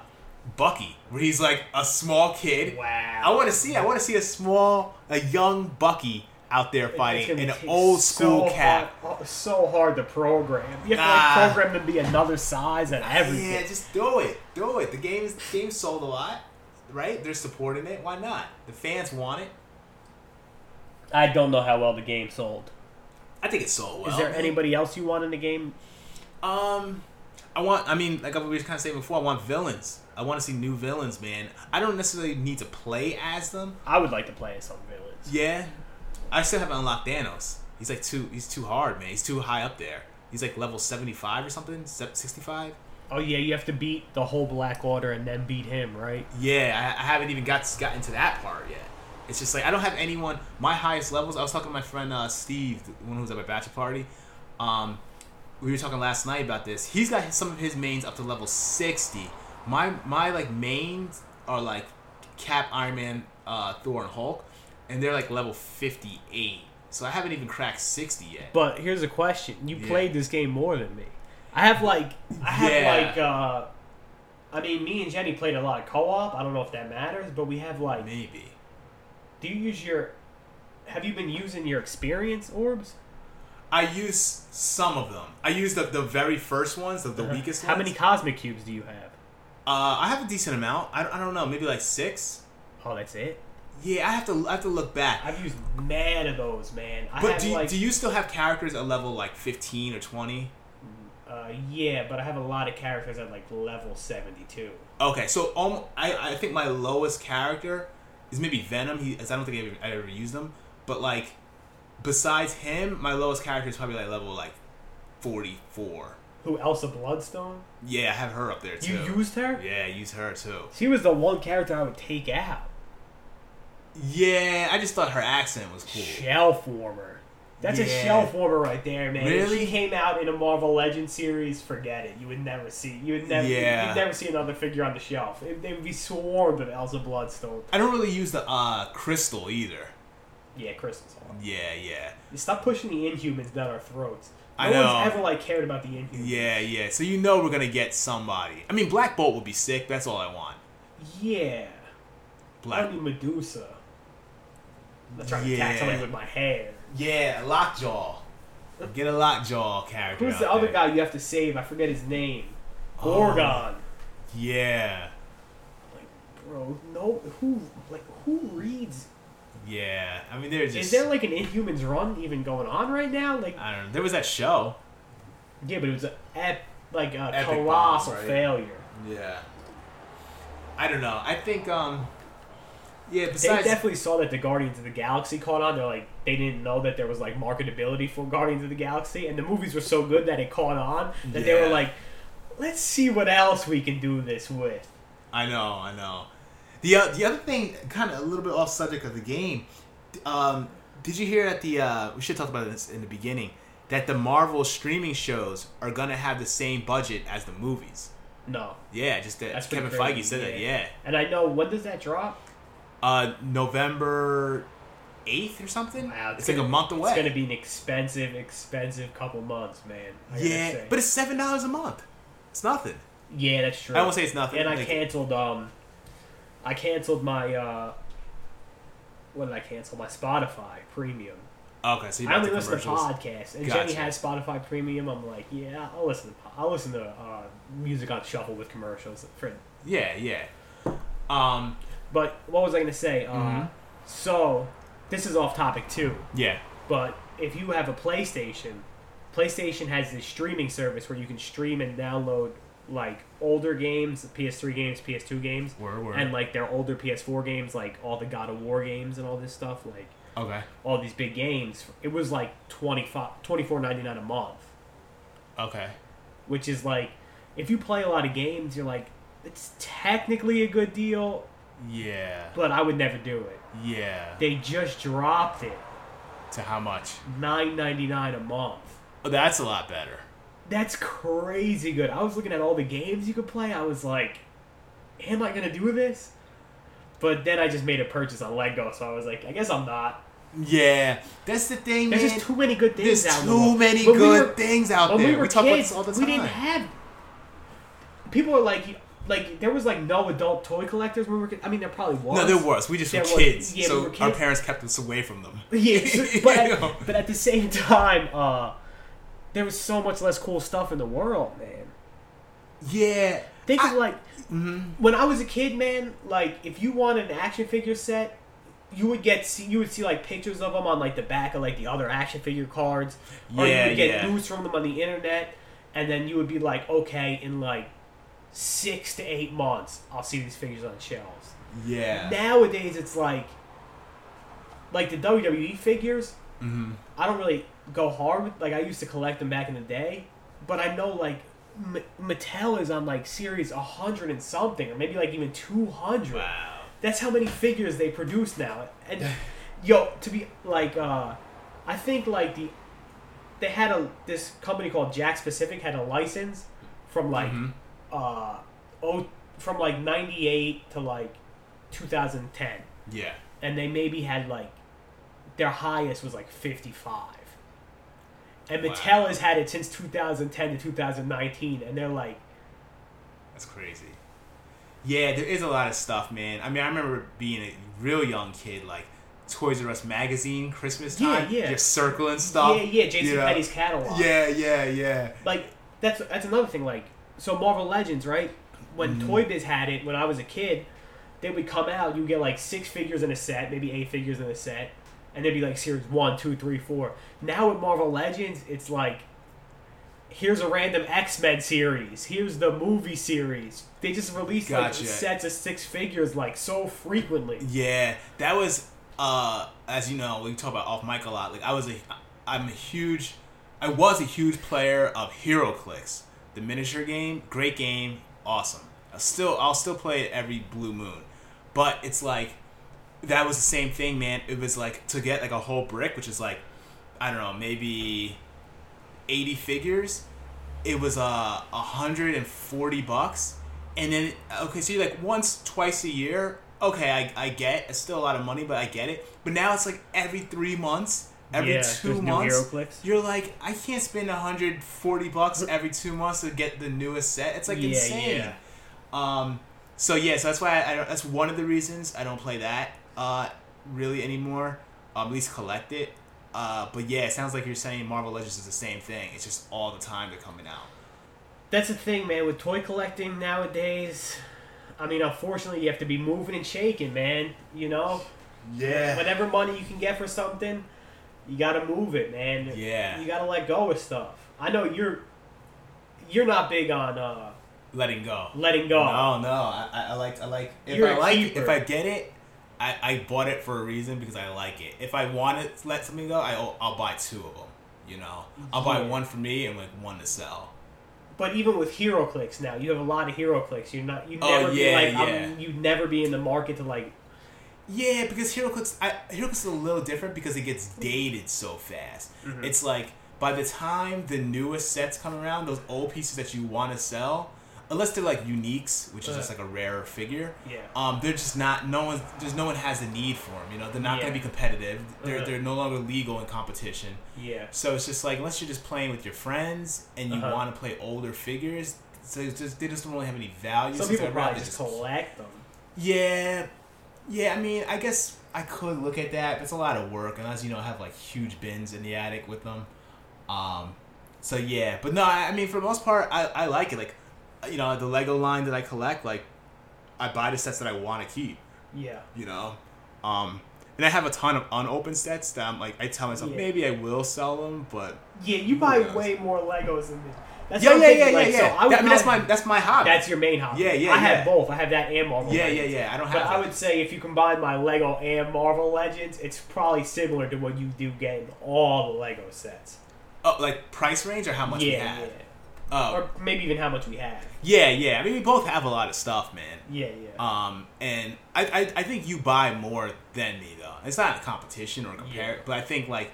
Bucky, where he's like a small kid. Wow. I want to see. I want to see a small, a young Bucky out there fighting in an old school so cap. Hard, so hard to program. You have to like program to be another size and everything. Yeah, just do it. Do it. The game's the game sold a lot, right? They're supporting it. Why not? The fans want it. I don't know how well the game sold. I think it sold well. Is there anybody else you want in the game? Um, I want. I mean, like I was kind of saying before, I want villains. I want to see new villains, man. I don't necessarily need to play as them. I would like to play as some villains. Yeah, I still haven't unlocked Thanos. He's like too. He's too hard, man. He's too high up there. He's like level seventy five or something. Sixty five. Oh yeah, you have to beat the whole Black Order and then beat him, right? Yeah, I, I haven't even got gotten to that part yet. It's just like I don't have anyone. My highest levels. I was talking to my friend uh, Steve, the one who was at my bachelor party. Um, we were talking last night about this. He's got some of his mains up to level sixty. My my like mains are like Cap, Iron Man, uh, Thor, and Hulk, and they're like level fifty eight. So I haven't even cracked sixty yet. But here's a question: You Yeah. played this game more than me. I have like, I have Yeah. like, uh, I mean, me and Jenny played a lot of co-op. I don't know if that matters, but we have like, Maybe. do you use your? Have you been using your experience orbs? I use some of them. I use the, the very first ones, the, the weakest Uh-huh. How ones. many cosmic cubes do you have? Uh, I have a decent amount. I, I don't know, maybe like six. Oh, that's it. Yeah, I have to I have to look back. I've used mad of those, man. I But have do, you- like, do you still have characters at level like fifteen or twenty? uh, yeah, but I have a lot of characters at like level seventy-two. Okay, so um, I I think my lowest character is maybe Venom. He, I don't think I ever, I ever used him, but like besides him, my lowest character is probably like level like forty four. Who? Elsa Bloodstone. Yeah, I have her up there too. You used her? Yeah, I use her too. She was the one character I would take out. Yeah, I just thought her accent was cool. Shelf warmer. That's a Yeah. shelf warmer right there, man. If Really? she came out in a Marvel Legends series, forget it. You would never see. You would never. Yeah. You'd never see another figure on the shelf. It, they would be swarmed with Elsa Bloodstone. I don't really use the uh crystal either. Yeah, Crystal's hard. Yeah, yeah. You stop pushing the Inhumans down our throats. No I know. one's ever like cared about the Inhumans. Yeah, yeah. So you know we're gonna get somebody. I mean, Black Bolt would be sick. That's all I want. Yeah. I Black. need Medusa. I'm trying to attack somebody with my hair. Yeah, Lockjaw. Get a Lockjaw character. Who's the other there. guy you have to save? I forget his name. Oh. Yeah, Like, bro, no, who, like, who reads? yeah. I mean, they're just. Is there like an Inhumans run even going on right now? Like, I don't know. There was that show. yeah, but it was a ep, like a Epic colossal bomb, right? failure. Yeah. I don't know. I think. um Yeah. They definitely saw that the Guardians of the Galaxy caught on. They're like, they didn't know that there was like marketability for Guardians of the Galaxy, and the movies were so good that it caught on that they were like, let's see what else we can do this with. I know, I know. The uh, the other thing, kind of a little bit off subject of the game. Um, did you hear that the uh, we should talk about this in the beginning that the Marvel streaming shows are gonna have the same budget as the movies? No, Yeah, just that That's Kevin Feige said that. yeah. Yeah, and I know when does that drop? Uh, November eighth or something. Wow, it's like a month away. It's gonna be an expensive, expensive couple months, man. I yeah, but it's seven dollars a month. It's nothing. yeah, that's true. I won't say it's nothing. and I canceled. Um, I canceled my. uh What did I cancel? My Spotify Premium. Okay, so you I only listen to podcasts, and Jenny has Spotify Premium. I'm like, yeah, I'll listen. To, I'll listen to uh, music on shuffle with commercials. For, Yeah, yeah. Um, but what was I gonna say? Uh, Mhm. So, this is off topic too. yeah. But if you have a PlayStation, PlayStation has this streaming service where you can stream and download like older games, PS3 games, PS2 games, Word, word. and like their older PS4 games, like all the God of War games and all this stuff, like okay. all these big games. It was like 25 $24.99 a month, Okay. which is like if you play a lot of games, you're like it's technically a good deal, Yeah. but I would never do it. Yeah. They just dropped it To how much? nine ninety nine a month. Oh, that's a lot better. That's crazy good. I was looking at all the games you could play. I was like, am I gonna do this? But then I just made a purchase on Lego, so I was like, I guess I'm not. Yeah, that's the thing, There's man. just too many good things There's out too there. many When we good were- things out there. we were talk about kids, this all the time. we didn't have. People are like, like there was like no adult toy collectors when we were. kids. I mean, there probably was. no, there was. We just There were was. kids, Yeah, we so were our parents kept us away from them. (laughs) Yeah, so- (laughs) but, at, but at the same (laughs) time, uh, there was so much less cool stuff in the world, man. Yeah. Think I- of like when I was a kid, man. Like if you wanted an action figure set, you would get see, you would see like pictures of them on like the back of like the other action figure cards, or Yeah, you would get yeah. news from them on the internet, and then you would be like, okay, in like six to eight months, I'll see these figures on shelves. Yeah. Nowadays, it's like like the WWE figures. hmm I don't really go hard with like I used to collect them back in the day, but I know like M- Mattel is on like series hundred and something, or maybe like even two hundred. Wow. That's how many figures they produce now. And (laughs) yo, to be like, uh, I think like the they had a this company called Jakks Pacific had a license from like Mhm. Uh oh from like ninety eight to like two thousand ten Yeah. and they maybe had like their highest was like 55 and Wow. mattel has had it since 2010 to 2019 and they're like That's crazy. Yeah, there is a lot of stuff, man. I mean, I remember being a real young kid, like Toys R Us magazine, Christmas Yeah, time, yeah. just circling stuff. yeah yeah jason you know? Petty's catalog Yeah, yeah, yeah. like that's that's another thing like so marvel legends right? When Mhm. toy biz had it when i was a kid they would come out you get like six figures in a set maybe eight figures in a set and they'd be like series one two three four. Now with marvel legends it's like here's a random x-men series here's the movie series. They just release like sets of six figures like so frequently. Yeah, that was uh as you know, we talk about off mic a lot. Like I was a I'm a huge I was a huge player of HeroClix, the miniature game, great game, awesome. I still I'll still play it every blue moon. But it's like that was the same thing, man. It was like to get like a whole brick, which is like I don't know, maybe 80 figures. It was uh 140 bucks. And then okay, so like once twice a year. Okay, I, I get it's still a lot of money, but I get it. But now it's like every three months, every yeah two months. You're like, I can't spend 140 bucks every two months to get the newest set. It's like Yeah, insane. yeah. Um, so yeah, so that's why I, I that's one of the reasons I don't play that uh, really anymore. Um, at least collect it. Uh, but yeah, it sounds like you're saying Marvel Legends is the same thing. It's just all the time they're coming out. That's the thing, man. With toy collecting nowadays, I mean, unfortunately, you have to be moving and shaking, man. You know, Yeah. whatever money you can get for something, you gotta move it, man. Yeah. You gotta let go of stuff. I know you're you're not big on uh, Letting go. letting go. No, no. I, I like I like if You're I like keeper. if I get it, I, I bought it for a reason because I like it. If I want to let something go, I I'll buy two of them. You know, I'll buy one for me and like one to sell. But even with HeroClix now, you have a lot of HeroClix. You're not you Oh, never be yeah, like yeah. I'm, you'd never be in the market to like Yeah, because HeroClix, I, is a little different because it gets dated so fast. Mhm. It's like by the time the newest sets come around, those old pieces that you want to sell, unless they're like uniques, which is Uh. just like a rarer figure, yeah. um, they're just not. No one, there's no one has a need for them. You know, they're not going to be competitive. They're Uh-huh. they're no longer legal in competition. Yeah. So it's just like unless you're just playing with your friends and you Uh-huh. want to play older figures, so it's just they just don't really have any value. Some so people probably just collect them. yeah, yeah. I mean, I guess I could look at that, but it's a lot of work, and as you know, I have like huge bins in the attic with them. Um, so yeah, but no, I, I mean, for the most part, I, I like it. Like, you know, the Lego line that I collect, like, I buy the sets that I want to keep. Yeah. You know, um, and I have a ton of unopened sets that I'm like, I tell myself Yeah. maybe I will sell them, but Yeah, you buy way more Legos than me. That's yeah, yeah, thinking, yeah, like, yeah, so. I That- I mean, that's my that's my hobby. That's your main hobby. Yeah, yeah, I have both. I have that and Marvel. yeah, yeah, Legends. yeah. I don't have. But. I would say if you combine my Lego and Marvel Legends, it's probably similar to what you do getting all the Lego sets. oh, like price range or how much we yeah, have. yeah. Oh, Or maybe even how much we have. yeah, yeah. I mean, we both have a lot of stuff, man. Yeah, yeah. Um, and I, I, I think you buy more than me though. It's not a competition or a compare, Yeah. but I think like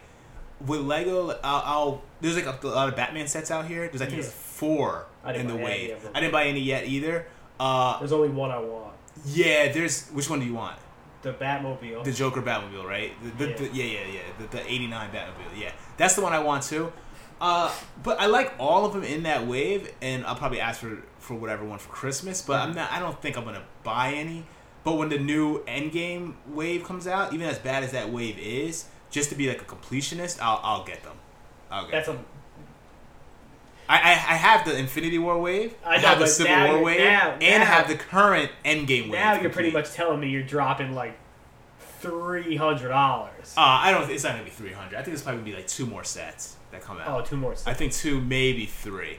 with Lego, I'll, I'll there's like a, lot of Batman sets out here. There's I think Yeah. there's four in the wave. I didn't buy any yet either. Uh, There's only one I want. yeah, there's which one do you want? The Batmobile. The Joker Batmobile, right? The, the, Yeah. the, yeah, yeah, yeah. The, the '89 Batmobile. Yeah, that's the one I want too. Uh, but I like all of them in that wave, and I'll probably ask for for whatever one for Christmas. But Mm-hmm. I'm not. I don't think I'm gonna buy any. But when the new Endgame wave comes out, even as bad as that wave is, just to be like a completionist, I'll I'll get them. I'll get. That's them. a. I, I I have the Infinity War wave. I know, have the Civil now War wave, now- and I have the current Endgame wave. Now you're pretty much telling me you're dropping like three hundred dollars. Uh, I don't. It's not gonna be 300. I think it's probably gonna be like two more sets that come out. oh, two more. Sets. I think two, maybe three.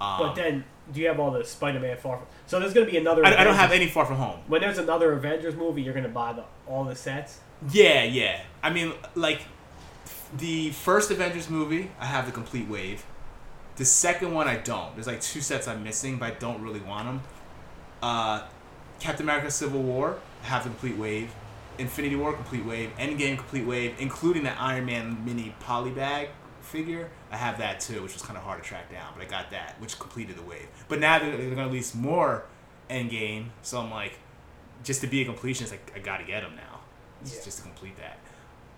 Um, But then, do you have all the Spider-Man Far From? So there's gonna be another. I, I don't have any Far From Home. When there's another Avengers movie, you're gonna buy the all the sets. Yeah, yeah. I mean, like the first Avengers movie, I have the complete wave. The second one, I don't. There's like two sets I'm missing, but I don't really want them. Uh, Captain America: Civil War, I have the complete wave. Infinity War, complete wave. Endgame, complete wave, including the Iron Man mini polybag figure. I have that too, which was kind of hard to track down, but I got that, which completed the wave. But now they're, they're gonna release more Endgame, so I'm like, just to be a completionist, like I gotta get them now, Yeah. just to complete that.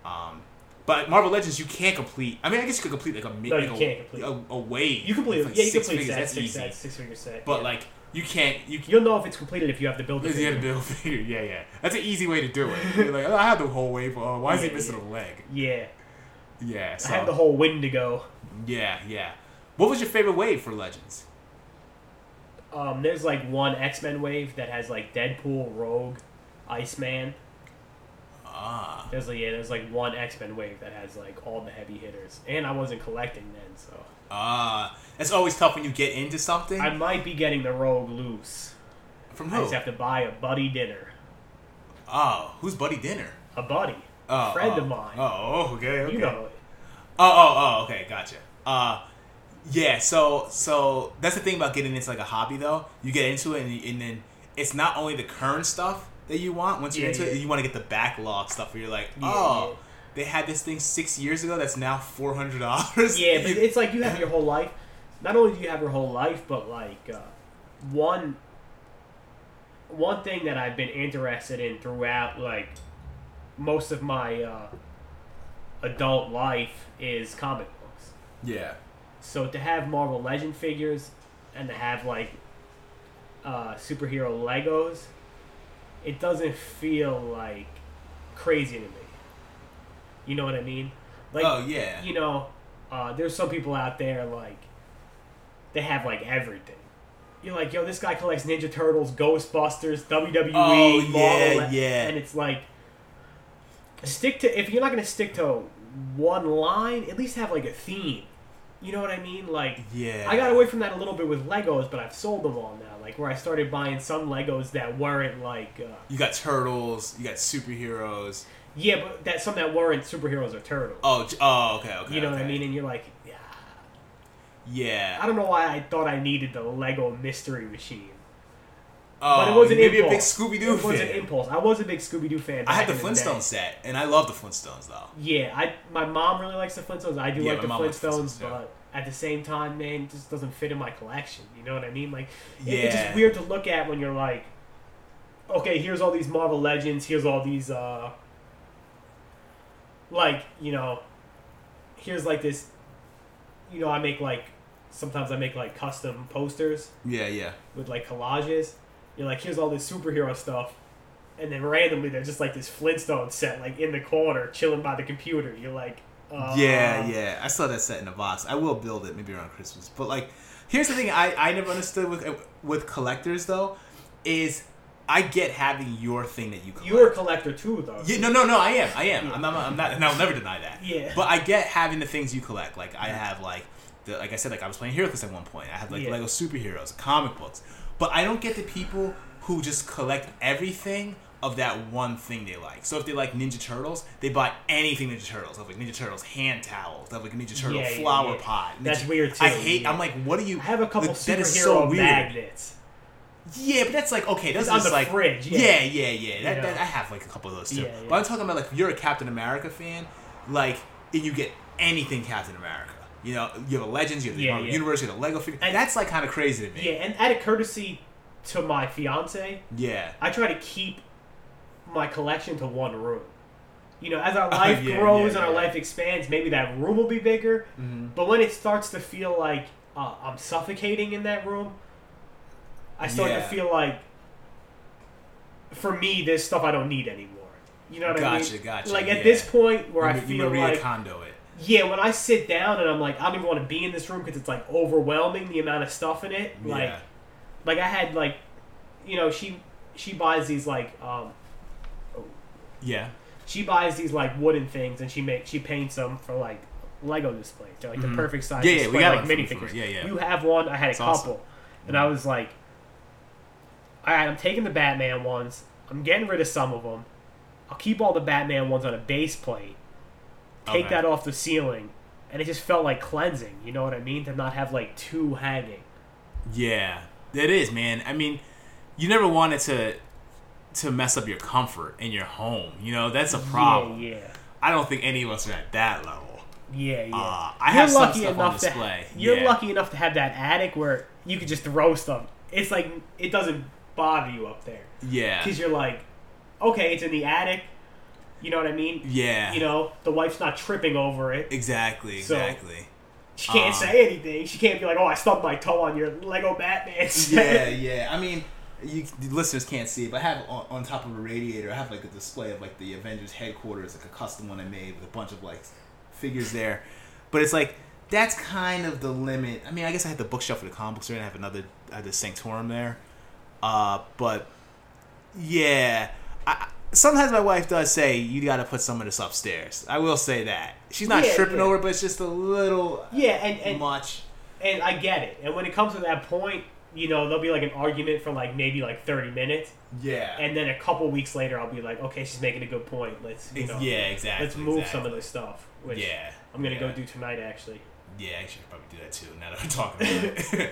Um, but Marvel Legends, you can't complete. I mean, I guess you could complete like a mi- No, like you a, can't complete. a, a wave. You complete. like, yeah, you complete figures, sets, That's six easy. six figure set. But yeah. like, you can't. You you'll know if it's completed if you have to build the you have to build a figure. Yeah, yeah. That's an easy way to do it. (laughs) You're like, oh, I have the whole wave. Oh, why is he missing yeah. a leg? Yeah, Yeah. So, I have the whole Wendigo. yeah, yeah. What was your favorite wave for Legends? Um, there's like one X Men wave that has like Deadpool, Rogue, Iceman. Ah. There's like yeah, there's like one X Men wave that has like all the heavy hitters, and I wasn't collecting then, so Ah. That's always tough when you get into something. I might be getting the Rogue loose. From I who? just have to buy a buddy dinner. Oh, who's Buddy Dinner? A buddy, Oh, friend oh. of mine. Oh, okay, okay. You know, Oh, oh, oh, okay, gotcha. Uh, yeah. So, so that's the thing about getting into like a hobby, though. You get into it, and, and then it's not only the current stuff that you want. Once you're Yeah, into yeah. it, you want to get the backlog stuff where you're like, oh, they had this thing six years ago that's now four hundred dollars. (laughs) yeah, but it's like you have your whole life. Not only do you have your whole life, but like uh, one one thing that I've been interested in throughout like most of my uh, adult life is comic books. yeah, So to have Marvel Legend figures and to have like uh, superhero Legos, it doesn't feel like crazy to me. You know what I mean? Like, oh yeah, you know, uh, there's some people out there like they have like everything. You're like, yo, this guy collects Ninja Turtles, Ghostbusters, WWE, Oh, Marvel, yeah, yeah. and it's like stick to if you're not gonna stick to one line, at least have like a theme. You know what I mean? Like, yeah. I got away from that a little bit with Legos, but I've sold them all now. Like, where I started buying some Legos that weren't like, uh, You got turtles. You got superheroes. yeah, but that some that weren't superheroes or turtles. Oh, oh, okay, okay. you know what I mean? And you're like, yeah. Yeah. I don't know why I thought I needed the Lego Mystery Machine, but it was an maybe impulse. a big Scooby Doo It was an impulse. I was a big Scooby Doo fan. I had the. Flintstones set, and I love the Flintstones though. Yeah, I my mom really likes the Flintstones. I do Yeah, like the Flintstones, Flintstones, but at the same time, man, it just doesn't fit in my collection. You know what I mean? Like, Yeah. it's just weird to look at when you're like, okay, here's all these Marvel Legends. Here's all these, uh, like you know, here's like this. You know, I make like sometimes I make like custom posters Yeah, yeah. with like collages. You're like, here's all this superhero stuff, and then randomly there's just like this Flintstone set like in the corner, chilling by the computer. You're like, uh, Yeah, yeah. I saw that set in a box. I will build it maybe around Christmas. But like, here's the thing I, I never understood with with collectors though, is I get having your thing that you collect. You're a collector too, though. yeah, no, no, no. I am. I am. Yeah. I'm not. I'm not. And I'll never deny that. Yeah. But I get having the things you collect. Like I have like the, like I said, like I was playing HeroClix at one point. I had like Yeah. Lego superheroes, comic books, but I don't get the people who just collect everything of that one thing they like. So if they like Ninja Turtles, they buy anything Ninja Turtles. Have like Ninja Turtles hand towels. They have like a Ninja Turtle Yeah, yeah, flower yeah. pot. That's weird, too, I hate. I'm like, what do you? I have a couple that- that superhero is so weird. magnets. Yeah, but that's like okay. That's on just the like fridge, yeah. yeah, yeah. That, that- I have like a couple of those too. But I'm talking about like if you're a Captain America fan, like and you get anything Captain America. You know, you have a Legends, you have the Yeah, yeah. Universe, you have a Lego figure. And- that's like kind of crazy to me. Yeah, and out of courtesy to my fiance, Yeah. I try to keep my collection to one room. You know, as our (laughs) Oh, life yeah, grows and our life expands, maybe that room will be bigger. Mhm. But when it starts to feel like uh, I'm suffocating in that room, I start to feel like, for me, there's stuff I don't need anymore. You know what I Gotcha, mean? gotcha, gotcha. Like at this point where I You- you feel Maria like, Kondo it. Yeah, when I sit down and I'm like, I don't even want to be in this room because it's like overwhelming the amount of stuff in it. Like, yeah. like I had like, you know, she she buys these like um, Yeah. she buys these like wooden things and she makes she paints them for like Lego displays. They're like Mhm. the perfect size. Yeah, yeah, we got like minifigures. yeah, yeah. You have one. I had a couple, awesome. and I was like, all right, I'm taking the Batman ones. I'm getting rid of some of them. I'll keep all the Batman ones on a base plate. Take Okay. that off the ceiling, and it just felt like cleansing. You know what I mean? To not have like two hanging. Yeah, it is, man. I mean, you never wanted to to mess up your comfort in your home. You know, that's a problem. Yeah, yeah. I don't think any of us are at that level. Yeah, yeah. Uh, I have some stuff on display. To, you're Yeah. lucky enough to have that attic where you could just throw stuff. It's like it doesn't bother you up there Yeah. because you're like, okay, it's in the attic. You know what I mean? Yeah. You know, the wife's not tripping over it. Exactly. So- Exactly. She can't Um, say anything. She can't be like, "Oh, I stubbed my toe on your Lego Batman." yeah, (laughs) yeah. I mean, you the listeners can't see it, but I have on, on top of a radiator. I have like a display of like the Avengers headquarters, like a custom one I made with a bunch of like figures there. But it's like that's kind of the limit. I mean, I guess I had the bookshelf for the comic books and I have another. I have the Sanctorum there. Uh, but yeah, I, sometimes my wife does say you got to put some of this upstairs. I will say that she's not Yeah, tripping yeah. over, but it's just a little yeah, and and much. and I get it. And when it comes to that point, you know, there'll be like an argument for like maybe like thirty minutes, Yeah. and then a couple weeks later, I'll be like, "Okay, she's making a good point. Let's you know, yeah, exactly. let's move exactly. some of this stuff." Which Yeah. I'm gonna yeah. go do tonight. Actually, Yeah, I should probably do that too. Now that we're talking about it.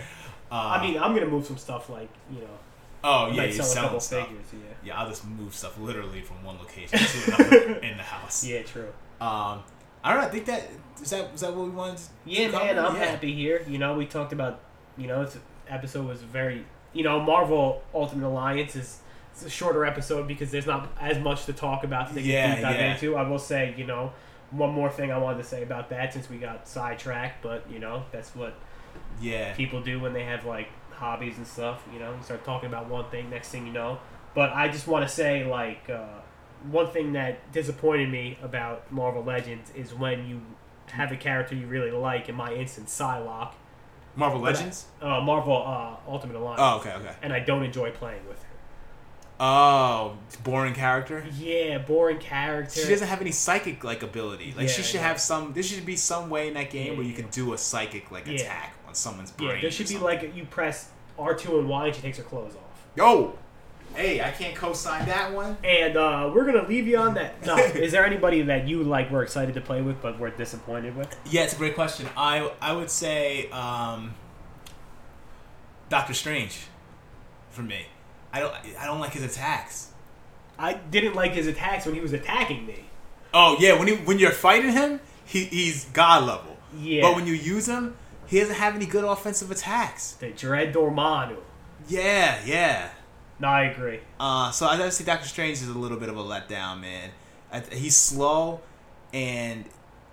uh, (laughs) I mean, I'm gonna move some stuff like you know, oh yeah, might you're sell a couple stuff. figures. Yeah, Yeah, I'll just move stuff literally from one location to (laughs) another in the house. yeah, true. Um, I don't know. I think that is that is that what we wanted. To Yeah, man, I'm Yeah. happy here. You know, we talked about, you know, this episode was very, you know, Marvel Ultimate Alliance is it's a shorter episode because there's not as much to talk about to Yeah, dive yeah. into. I will say, you know, one more thing I wanted to say about that since we got sidetracked, but you know, that's what Yeah, people do when they have like hobbies and stuff. You know, you start talking about one thing, next thing you know. But I just want to say, like, uh, one thing that disappointed me about Marvel Legends is when you have a character you really like. In my instance, Psylocke. Marvel But I- Legends. Uh, Marvel uh, Ultimate Alliance. Oh, okay, okay. And I don't enjoy playing with her. Oh, boring character. Yeah, boring character. She doesn't have any psychic like ability. Like she should yeah. have some. There should be some way in that game Yeah, where you yeah. can do a psychic like Yeah. attack on someone's brain. Yeah, there should be like you press R two and Y and she takes her clothes off. Yo, hey, I can't co-sign that one. And uh, we're gonna leave you on that. No, is there anybody that you like were excited to play with but were disappointed with? Yeah, it's a great question. I I would say um, Doctor Strange for me. I don't I don't like his attacks. I didn't like his attacks when he was attacking me. Oh yeah, when he when you're fighting him, he, he's god level. Yeah. But when you use him, he doesn't have any good offensive attacks. The Dread Dormammu. Yeah, yeah. No, I agree. Uh, so I say Doctor Strange is a little bit of a letdown, man. I, he's slow, and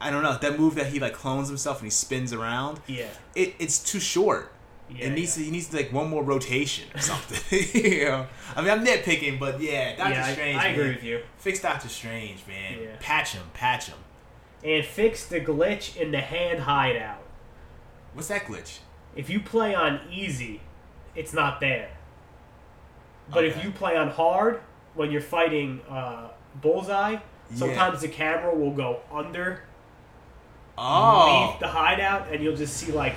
I don't know that move that he like clones himself and he spins around. Yeah. It, it's too short. Yeah, it needs yeah. to, he needs to like one more rotation or something. (laughs) you know, I mean I'm nitpicking, but yeah, Doctor yeah, I- Strange. I, agree man. with you. Fix Doctor Strange, man. Patch him, patch him. And fix the glitch in the hand hideout. What's that glitch? If you play on easy, it's not there. But if you play on hard, when you're fighting uh, Bullseye, sometimes the camera will go under Oh, leave the hideout, and you'll just see like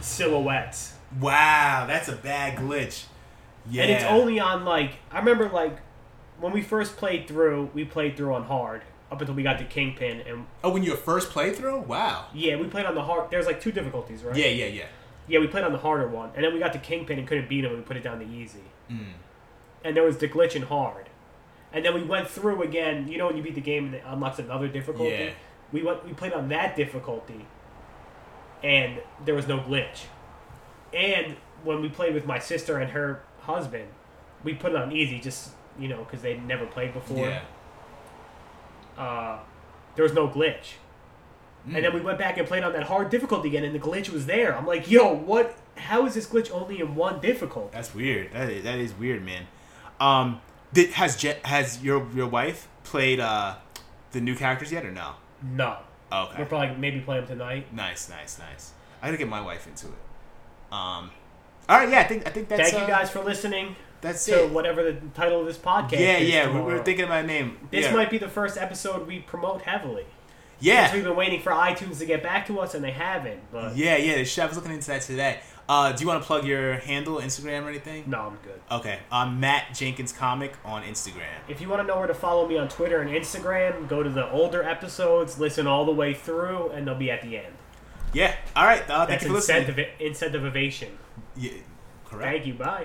silhouettes. wow, that's a bad glitch. Yeah, And it's only on like I remember like when we first played through, we played through on hard up until we got to Kingpin, and oh when your first playthrough. Wow. yeah, we played on the hard. There's like two difficulties, right? Yeah, yeah, yeah. Yeah, we played on the harder one, and then we got to Kingpin and couldn't beat him, and we put it down to easy. Mm. And there was the glitch in hard, and then we went through again. You know when you beat the game and it unlocks another difficulty. Yeah. We went. We played on that difficulty, and there was no glitch. And when we played with my sister and her husband, we put it on easy, just you know, because they'd never played before. Yeah. Uh, there was no glitch. Mm. And then we went back and played on that hard difficulty again, and the glitch was there. I'm like, yo, what? How is this glitch only in one difficulty? That's weird. That is, that is weird, man. Um, did has Je- has your your wife played uh the new characters yet or no? No. Okay. We'll probably maybe play them tonight. Nice, nice, nice. I gotta get my wife into it. Um, all right, yeah, I think I think that's. Thank you uh, guys for listening That's to it. whatever the title of this podcast Yeah, is. yeah, we tomorrow. were thinking about a name. This yeah. might be the first episode we promote heavily. yeah, Because we've been waiting for iTunes to get back to us, and they haven't. But yeah, yeah. the chef was looking into that today. Uh, do you want to plug your handle, Instagram, or anything? no, I'm good. Okay, I'm Matt Jenkins Comic on Instagram. If you want to know where to follow me on Twitter and Instagram, go to the older episodes, listen all the way through, and they'll be at the end. Yeah. All right. Uh, thank That's you for listening. incentive, incentivization. Yeah, correct. Thank you. Bye.